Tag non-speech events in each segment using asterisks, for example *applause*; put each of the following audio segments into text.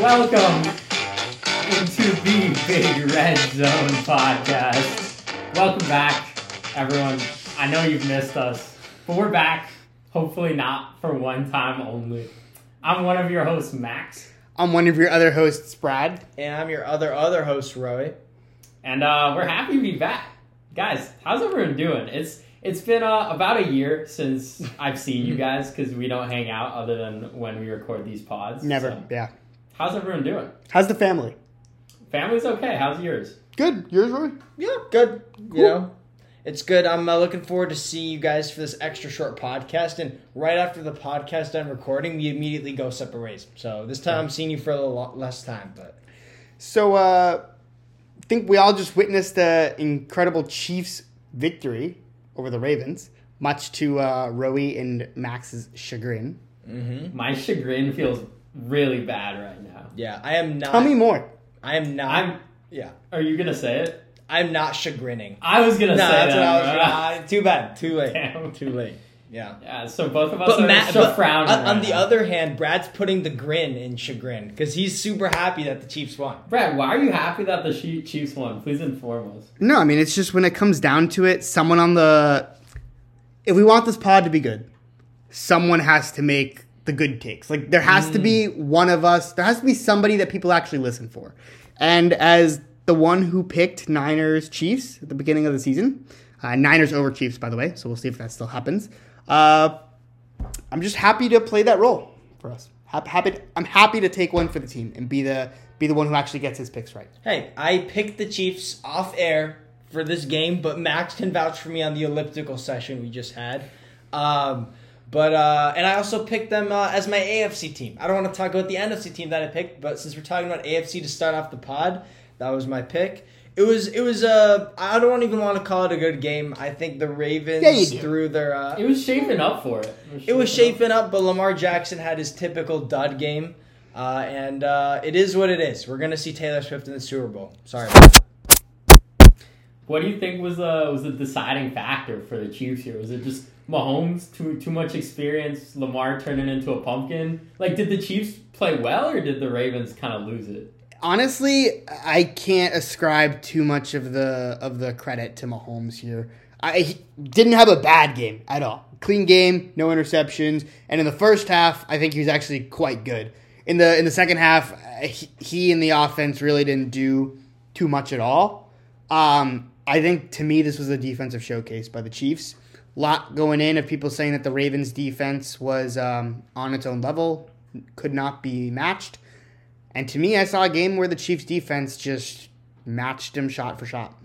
Welcome into the Big Red Zone podcast. Welcome back, everyone. I know you've missed us, but we're back. Hopefully, not for one time only. I'm one of your hosts, Max, I'm one of your other hosts, Brad. And I'm your other other host, Roei. and uh, we're happy to be back, guys. How's everyone doing? It's it's been uh, about a year since I've seen you guys because we don't hang out other than when we record these pods. Never. So, Yeah. How's everyone doing? How's the family? Family's okay. How's yours? Good. Yours, Roei? Yeah, good. You know, it's good. I'm uh, looking forward to see you guys for this extra short podcast. And right after the podcast I'm recording, we immediately go separate ways. So this time I'm seeing you for a little lo- less time. But So, uh, I think we all just witnessed the incredible Chiefs victory over the Ravens, much to uh, Roei and Max's chagrin. My chagrin feels really bad right now. yeah, I am not. Tell me more. I am not. I'm. yeah, Are you gonna say it? I'm not chagrining. I was gonna No, say that's that. what I was. bro. Uh, too bad. Too late. Damn. Too late. Yeah. Yeah. So both of us But are Matt, still but frowning. on, on the now. other hand, Brad's putting the grin in chagrin because he's super happy that the Chiefs won. Brad, why are you happy that the Chiefs won? Please inform us. No, I mean, it's just when it comes down to it, someone on the. If we want this pod to be good, someone has to make the good takes. Like, there has to be one of us, there has to be somebody that people actually listen for. And as the one who picked Niners Chiefs at the beginning of the season, uh, Niners over Chiefs, by the way, so we'll see if that still happens. Uh, I'm just happy to play that role for us. Hap- Happy, I'm happy to take one for the team and be the be the one who actually gets his picks right. Hey, I picked the Chiefs off air for this game, but Max can vouch for me on the elliptical session we just had. Um, but uh, and I also picked them uh, as my AFC team. I don't want to talk about the NFC team that I picked, but since we're talking about AFC to start off the pod, that was my pick. It was it was uh I don't even want to call it a good game. I think the Ravens Yeah, threw their uh, It was shaping up for it. it was up. shaping up, but Lamar Jackson had his typical dud game. Uh, and uh, it is what it is. We're gonna see Taylor Swift in the Super Bowl. Sorry. What do you think was the was the deciding factor for the Chiefs here? Was it just Mahomes too too much experience, Lamar turning into a pumpkin? Like, did the Chiefs play well, or did the Ravens kind of lose it? honestly, I can't ascribe too much of the of the credit to Mahomes here. I didn't have a bad game at all. Clean game, no interceptions, and in the first half, I think he was actually quite good. In the in the second half, uh, he, he and the offense really didn't do too much at all. Um, I think to me, this was a defensive showcase by the Chiefs. Lot going in of people saying that the Ravens' defense was um, on its own level, could not be matched. And to me, I saw a game where the Chiefs defense just matched him shot for shot.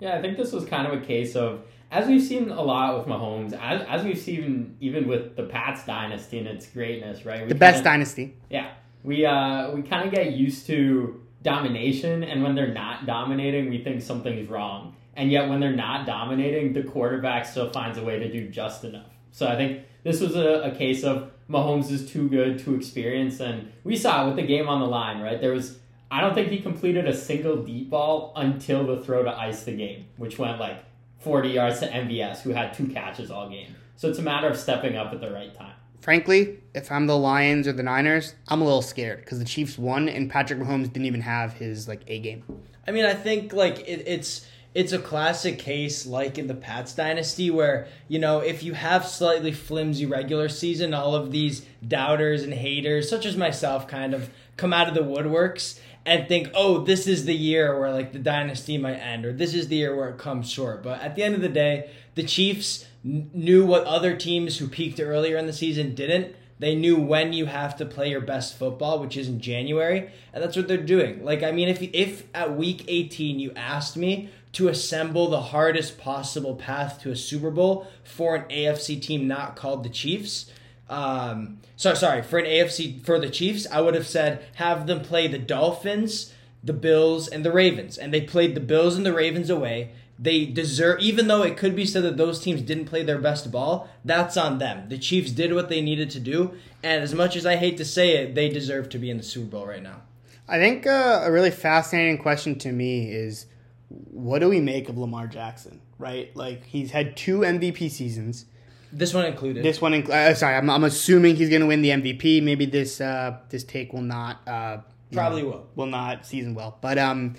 Yeah, I think this was kind of a case of as we've seen a lot with Mahomes, as, as we've seen even with the Pats dynasty and its greatness, right? We The best kinda- dynasty. Yeah, we uh, we kind of get used to domination, and when they're not dominating, we think something's wrong. And yet, when they're not dominating, the quarterback still finds a way to do just enough. So I think this was a, a case of Mahomes is too good, too experienced, and we saw it with the game on the line. Right, there was I don't think he completed a single deep ball until the throw to ice the game, which went like 40 yards to MVS, who had two catches all game. So it's a matter of stepping up at the right time. Frankly, if I'm the Lions or the Niners, I'm a little scared because the Chiefs won and Patrick Mahomes didn't even have his like A game. I mean, I think like it, it's it's a classic case like in the Pats dynasty where you know if you have slightly flimsy regular season, all of these doubters and haters, such as myself, kind of come out of the woodworks and think, oh, this is the year where like the dynasty might end, or this is the year where it comes short. But at the end of the day, the Chiefs knew what other teams who peaked earlier in the season didn't. They knew when you have to play your best football, which is in January, and that's what they're doing. Like, I mean, if if at week 18 you asked me to assemble the hardest possible path to a Super Bowl for an AFC team not called the Chiefs, um, so sorry for an AFC for the Chiefs, I would have said have them play the Dolphins, the Bills, and the Ravens, and they played the Bills and the Ravens away. They deserve, even though it could be said that those teams didn't play their best ball, that's on them. The Chiefs did what they needed to do, and as much as I hate to say it, they deserve to be in the Super Bowl right now. I think uh, a really fascinating question to me is what do we make of Lamar Jackson, right? Like, he's had two MVP seasons. This one included. This one, inc- uh, sorry, I'm, I'm assuming he's going to win the MVP. Maybe this uh, this take will not uh, Probably know, will. will not season well. But um,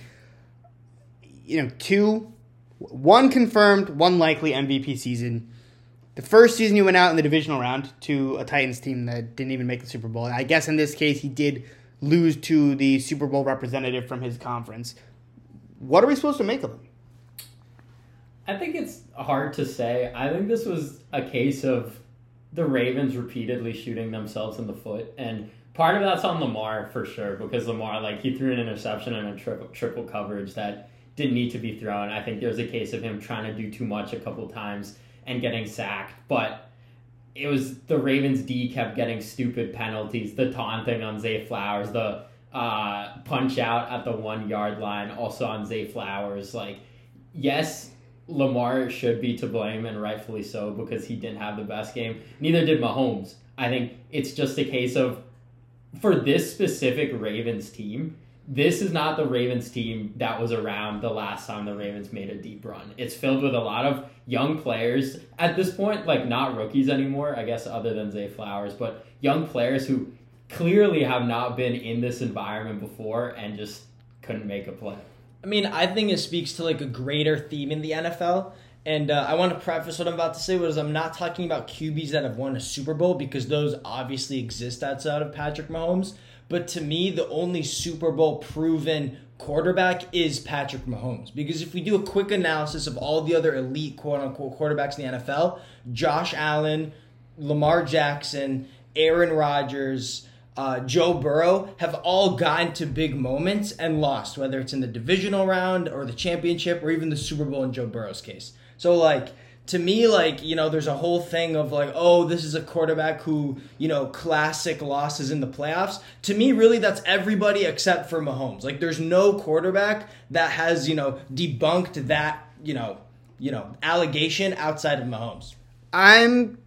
you know, two, one confirmed, one likely MVP season. The first season he went out in the divisional round to a Titans team that didn't even make the Super Bowl. And I guess in this case he did lose to the Super Bowl representative from his conference. What are we supposed to make of him? I think it's hard to say. I think this was a case of the Ravens repeatedly shooting themselves in the foot, and part of that's on Lamar for sure because Lamar like he threw an interception and a triple triple coverage that didn't need to be thrown. I think there's a case of him trying to do too much a couple times and getting sacked, but it was the Ravens D kept getting stupid penalties, the taunting on Zay Flowers, the uh, punch out at the one yard line, also on Zay Flowers. Like, yes, Lamar should be to blame and rightfully so because he didn't have the best game. Neither did Mahomes. I think it's just a case of for this specific Ravens team, this is not the Ravens team that was around the last time the Ravens made a deep run. It's filled with a lot of young players at this point, like not rookies anymore, I guess, other than Zay Flowers, but young players who clearly have not been in this environment before and just couldn't make a play. I mean, I think it speaks to like a greater theme in the NFL. And uh, I want to preface what I'm about to say was I'm not talking about QBs that have won a Super Bowl because those obviously exist outside of Patrick Mahomes. But to me, the only Super Bowl proven quarterback is Patrick Mahomes. Because if we do a quick analysis of all the other elite quote unquote quarterbacks in the NFL, Josh Allen, Lamar Jackson, Aaron Rodgers, uh, Joe Burrow have all gotten to big moments and lost, whether it's in the divisional round or the championship or even the Super Bowl in Joe Burrow's case. So, like, to me, like, you know, there's a whole thing of like, oh, this is a quarterback who, you know, classic losses in the playoffs. To me, really, that's everybody except for Mahomes. Like, there's no quarterback that has, you know, debunked that, you know, you know, allegation outside of Mahomes. I'm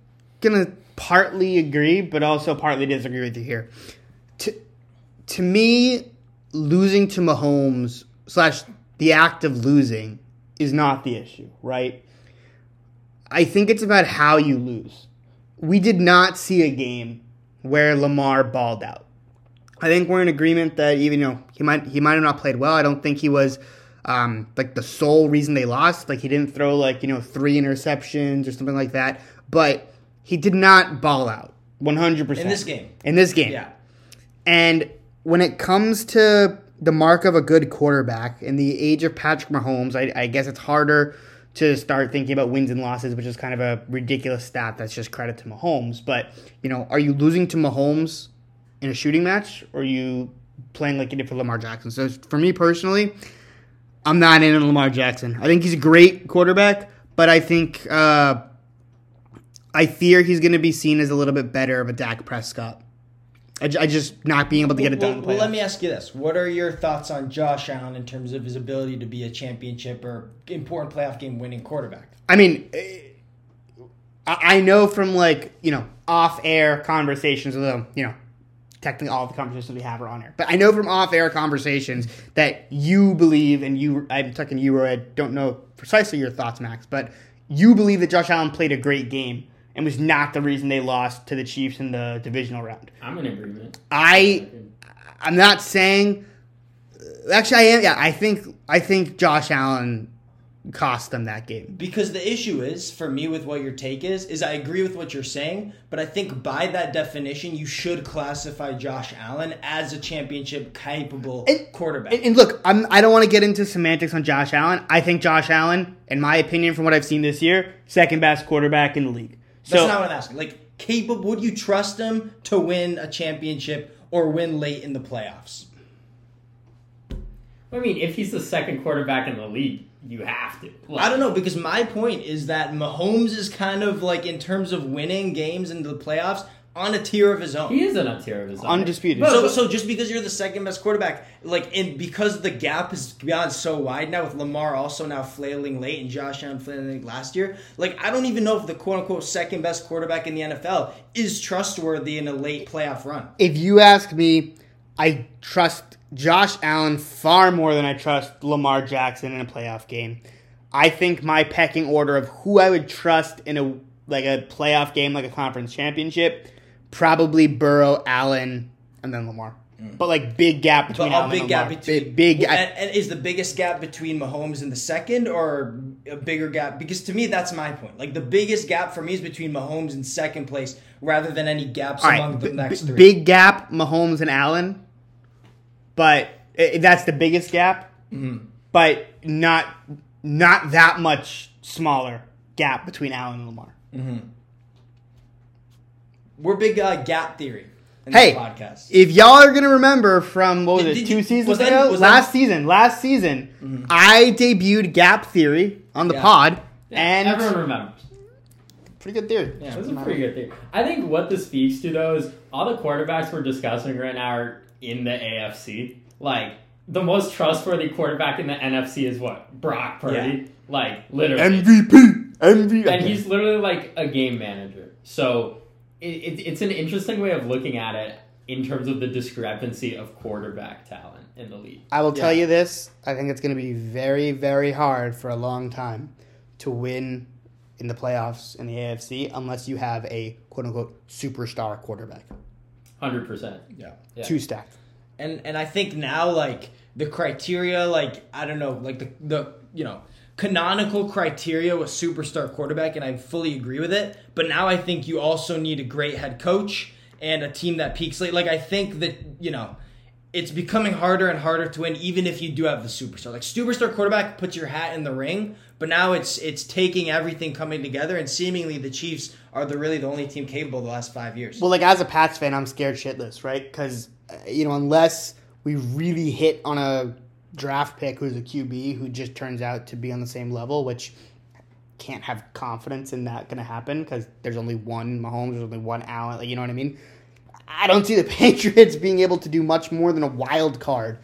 gonna partly agree, but also partly disagree with you here. To to me, losing to Mahomes slash the act of losing is not the issue, right? I think it's about how you lose. We did not see a game where Lamar balled out. I think we're in agreement that even you know he might he might have not played well. I don't think he was um, like the sole reason they lost. Like he didn't throw like you know three interceptions or something like that. But he did not ball out 100 percent In this game. In this game, Yeah. and when it comes to the mark of a good quarterback in the age of Patrick Mahomes, I, I guess it's harder to start thinking about wins and losses, which is kind of a ridiculous stat that's just credit to Mahomes. But, you know, are you losing to Mahomes in a shooting match or you playing like you did for Lamar Jackson? So for me personally, I'm not in on Lamar Jackson. I think he's a great quarterback, but I think uh, I fear he's going to be seen as a little bit better of a Dak Prescott. I, I just not being able to get it done. well, let me ask you this: What are your thoughts on Josh Allen in terms of his ability to be a championship or important playoff game winning quarterback? I mean, eh, I I know from like you know off air conversations with him, you know, technically all the conversations we have are on air, but I know from off air conversations that you believe, and you, I'm talking you, Roei. I don't know precisely your thoughts, Max, but you believe that Josh Allen played a great game and was not the reason they lost to the Chiefs in the divisional round. I'm in agreement. I, I'm not saying. Actually, I am. Yeah, I think I think Josh Allen cost them that game. Because the issue is, for me, with what your take is, is I agree with what you're saying, but I think by that definition, you should classify Josh Allen as a championship capable And- quarterback. And, and look, I'm, I don't want to get into semantics on Josh Allen. I think Josh Allen, in my opinion, from what I've seen this year, second best quarterback in the league. That's So not what I'm asking. Like, capable? Would you trust him to win a championship or win late in the playoffs? I mean, if he's the second quarterback in the league, you have to. I don't know because my point is that Mahomes is kind of like in terms of winning games into the playoffs on a tier of his own. He is on a tier of his own. Undisputed. So, so just because you're the second best quarterback, like, and because the gap has gone so wide now with Lamar also now flailing late and Josh Allen flailing last year, like, I don't even know if the quote unquote second best quarterback in the NFL is trustworthy in a late playoff run. if you ask me, I trust Josh Allen far more than I trust Lamar Jackson in a playoff game. I think my pecking order of who I would trust in a like a playoff game, like a conference championship, probably Burrow, Allen, and then Lamar. But like big gap between a Allen big and gap between big, and, and is the biggest gap between Mahomes and the second, or a bigger gap? Because to me, that's my point. Like the biggest gap for me is between Mahomes and second place, rather than any gaps right, among the next b- three. big gap, Mahomes and Allen, but i that's the biggest gap. Mm-hmm. But not not that much smaller gap between Allen and Lamar. We're big uh, gap theory. In Hey, podcast. if y'all are gonna remember from what was Did- it did two you- seasons was that- ago, was that- last season, last season, I debuted gap theory on the Yeah. pod, Yeah, and everyone remembers. pretty good theory. Yeah. It was a pretty good thing. I think what this speaks to though is all the quarterbacks we're discussing right now are in the AFC. Like the most trustworthy quarterback in the NFC is what Brock Purdy. Like literally, MVP, MVP, and he's literally like a game manager. So it, it, it's an interesting way of looking at it in terms of the discrepancy of quarterback talent in the league. I will tell Yeah. you this: I think it's going to be very, very hard for a long time to win in the playoffs in the AFC unless you have a quote unquote superstar quarterback. Hundred percent. yeah. Yeah. Two stacked. and and I think now like the criteria, like I don't know, like the the you know canonical criteria with superstar quarterback, and I fully agree with it. But now I think you also need a great head coach and a team that peaks late. Like I think that you know. It's becoming harder and harder to win, even if you do have the superstar. Like superstar quarterback puts your hat in the ring, but now it's it's taking everything coming together, and seemingly the Chiefs are the really the only team capable the last five years. Well, like as a Pats fan, I'm scared shitless, right? Because uh, you know, unless we really hit on a draft pick who's a QB who just turns out to be on the same level, which can't have confidence in that going to happen because there's only one Mahomes, there's only one Allen. Like, you know what I mean? I don't see the *laughs* Patriots being able to do much more than a wild card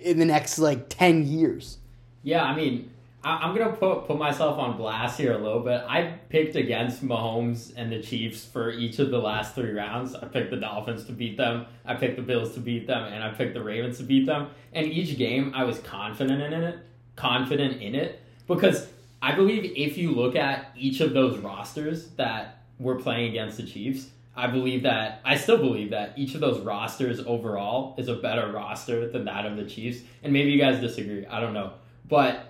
in the next like ten years. Yeah, I mean, I, I'm gonna put put myself on blast here a little bit. I picked against Mahomes and the Chiefs for each of the last three rounds. I picked the Dolphins to beat them. I picked the Bills to beat them, and I picked the Ravens to beat them. And each game, I was confident in it, confident in it, because I believe if you look at each of those rosters that were playing against the Chiefs. I believe that I still believe that each of those rosters overall is a better roster than that of the Chiefs. And maybe you guys disagree. I don't know. But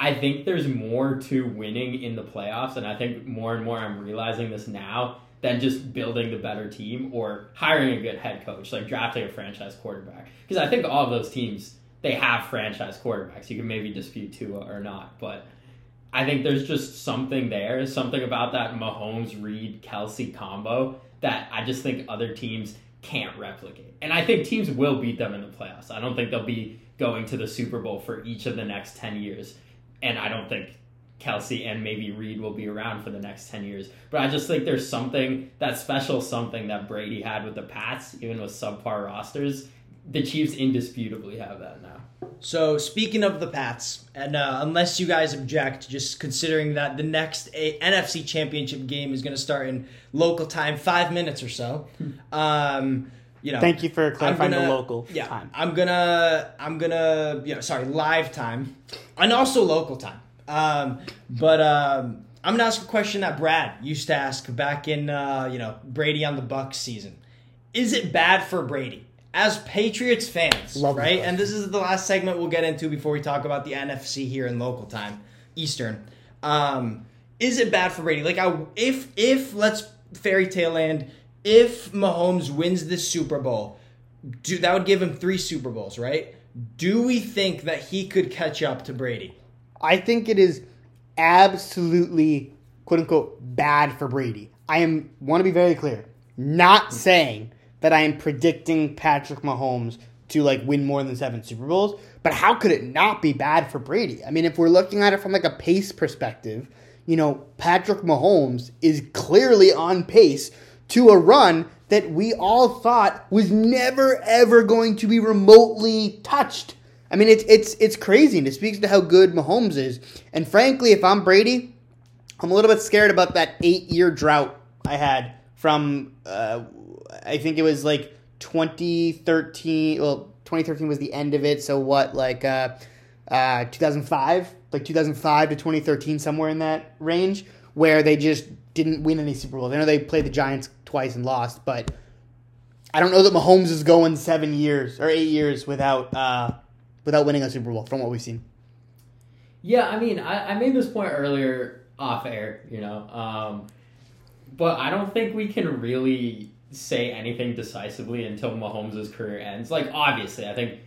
I think there's more to winning in the playoffs, and I think more and more I'm realizing this now than just building the better team or hiring a good head coach, like drafting a franchise quarterback. Because I think all of those teams they have franchise quarterbacks. You can maybe dispute Tua or not, but I think there's just something there, something about that Mahomes Reid Kelce combo that I just think other teams can't replicate. And I think teams will beat them in the playoffs. I don't think they'll be going to the Super Bowl for each of the next 10 years. And I don't think Kelce and maybe Reid will be around for the next 10 years. But I just think there's something, that special something that Brady had with the Pats, even with subpar rosters. The Chiefs indisputably have that now. So speaking of the Pats, and uh, unless you guys object, just considering that the next a- NFC Championship game is going to start in local time, five minutes or so. *laughs* Um, you know, Thank you for clarifying gonna- the local yeah, time. I'm gonna, I'm gonna, you know, sorry, live time, and also local time. Um, but um, I'm gonna ask a question that Brad used to ask back in, uh, you know, Brady on the Bucs season. Is it bad for Brady as Patriots fans, Love right? And this is the last segment we'll get into before we talk about the NFC here in local time, Eastern. Um, is it bad for Brady? Like, I, if if let's fairy tale land, if Mahomes wins this Super Bowl, do that would give him three Super Bowls, right? Do we think that he could catch up to Brady? I think it is absolutely quote unquote bad for Brady. I am want to be very clear. Not saying that I am predicting Patrick Mahomes to like win more than seven Super Bowls, but how could it not be bad for Brady? I mean, if we're looking at it from like a pace perspective, you know, Patrick Mahomes is clearly on pace to a run that we all thought was never ever going to be remotely touched. I mean, it's it's it's crazy, and it speaks to how good Mahomes is. And frankly, if I'm Brady, I'm a little bit scared about that eight year drought I had from uh, I think it was like 2013. Well, 2013 was the end of it. So what, like uh, uh, 2005, like 2005 to 2013, somewhere in that range, where they just didn't win any Super Bowls. I know they played the Giants twice and lost, but I don't know that Mahomes is going seven years or eight years without uh, without winning a Super Bowl from what we've seen. Yeah, I mean, I, I made this point earlier off air, you know, um, but I don't think we can really say anything decisively until Mahomes' career ends. Like, obviously, I think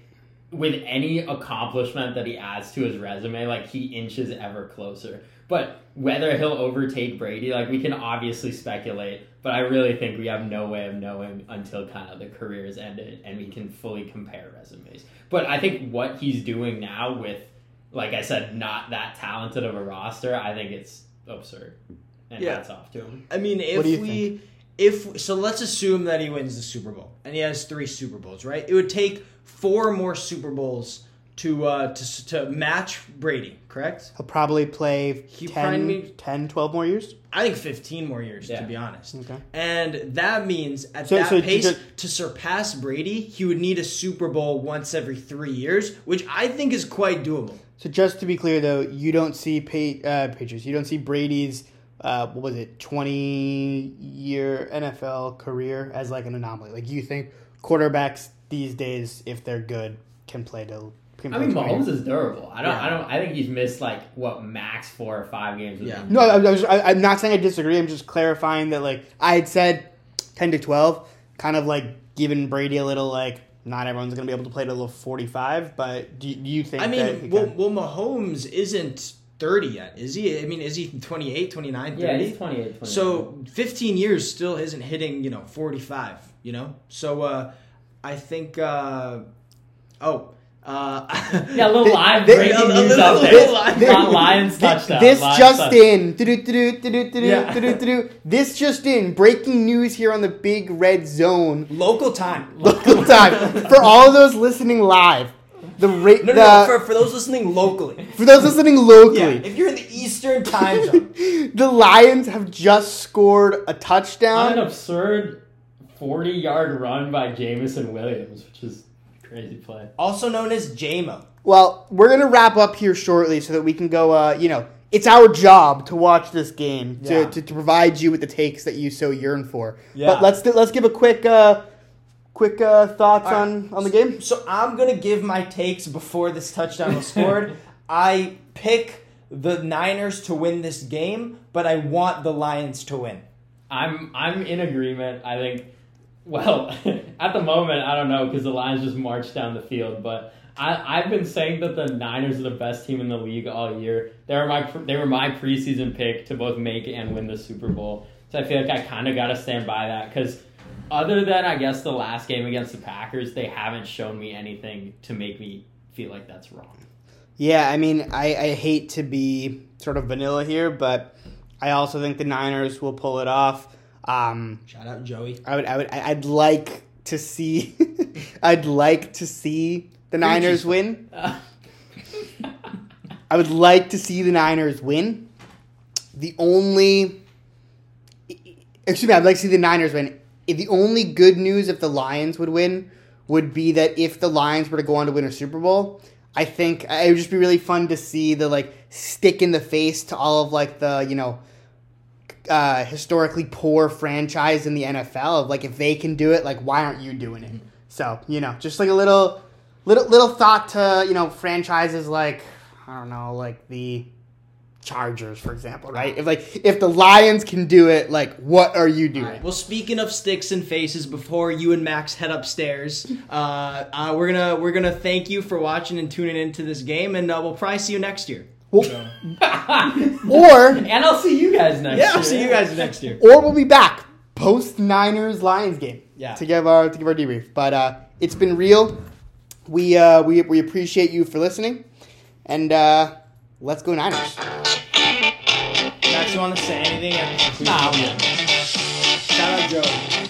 with any accomplishment that he adds to his resume, like he inches ever closer. But whether he'll overtake Brady, like we can obviously speculate, but I really think we have no way of knowing until kind of the career is ended and we can fully compare resumes. But I think what he's doing now with, like I said, not that talented of a roster, I think it's absurd. And Yeah. hats off to him. I mean, if What do you we if so let's assume that he wins the Super Bowl and he has 3 Super Bowls, right? It would take four more Super Bowls to uh to to match Brady, correct? He'll probably play He 10, probably 10, 12 more years. I think 15 more years Yeah. to be honest. Okay. And that means at So- that so pace just- to surpass Brady, he would need a Super Bowl once every 3 years, which I think is quite doable. So just to be clear, though, you don't see pa- uh, Patriots. You don't see Brady's uh, what was it, twenty year NFL career as like an anomaly. Like you think quarterbacks these days, if they're good, can play to. Can I mean, 20 Mahomes is durable. I don't. Yeah. I don't. I think he's missed like what max four or five games. Yeah. No, I, I was, I, I'm not saying I disagree. I'm just clarifying that like I had said ten to twelve, kind of like giving Brady a little like not everyone's going to be able to play to level forty five. But do, do you think? I that he mean, well, can- well Mahomes isn't 30 yet, is he? I mean, is he 28, 29, 30? Yeah, he's 28, 29. So 15 years still isn't hitting, you know, 45, you know? So uh I think uh oh, uh *laughs* yeah, a little They- live they- breaking a news little- out a there. little live Li- breaking- Lions touchdown. This Lions just touchdown. in. This just in. Breaking news here on the Big Red Zone. local time. *laughs* Local time for all of those listening live. The rate. No, no, the, no, for, for those listening locally. for those listening locally. Yeah, locally, if you're in the Eastern time zone. *laughs* the Lions have just scored a touchdown. an absurd 40 yard run by Jameson Williams, which is a crazy play. Also known as JMO. Well, we're gonna wrap up here shortly so that we can go. Uh, you know, it's our job to watch this game to, Yeah. to, to provide you with the takes that you so yearn for. Yeah. But let's let's give a quick uh, quick uh, thoughts All right. on on the game. So I'm gonna give my takes before this touchdown was scored. *laughs* I pick the Niners to win this game, but I want the Lions to win. I'm I'm in agreement. I think. Well, *laughs* at the moment, I don't know because the Lions just marched down the field. But I I've been saying that the Niners are the best team in the league all year. They were my they were my preseason pick to both make and win the Super Bowl. So I feel like I kind of got to stand by that because other than I guess the last game against the Packers, they haven't shown me anything to make me feel like that's wrong. Yeah, I mean, I, I hate to be sort of vanilla here, but I also think the Niners will pull it off. Um, Shout out Joey. I would, I would, I'd like to see, *laughs* I'd like to see the Niners win. *laughs* I would like to see the Niners win. The only, excuse me, I'd like to see the Niners win. The only good news if the Lions would win would be that if the Lions were to go on to win a Super Bowl, I think it would just be really fun to see the like stick in the face to all of like the you know uh, historically poor franchise in the NFL of like if they can do it, like why aren't you doing it? So you know, just like a little, little, little thought to you know franchises like I don't know, like the Chargers, for example, right? If like if the Lions can do it, like what are you doing? Well, speaking of sticks and faces, before you and Max head upstairs, uh, uh, we're gonna we're gonna thank you for watching and tuning into this game, and uh, we'll probably see you next year. Well, *laughs* and I'll see you guys next Yeah, year. I'll see you guys next year. or we'll be back post Niners Lions game. Yeah. To give our to give our debrief. But uh, it's been real. We uh, we we appreciate you for listening, and uh, let's go Niners. Max, you want to say anything? Nah, Shout out Joey.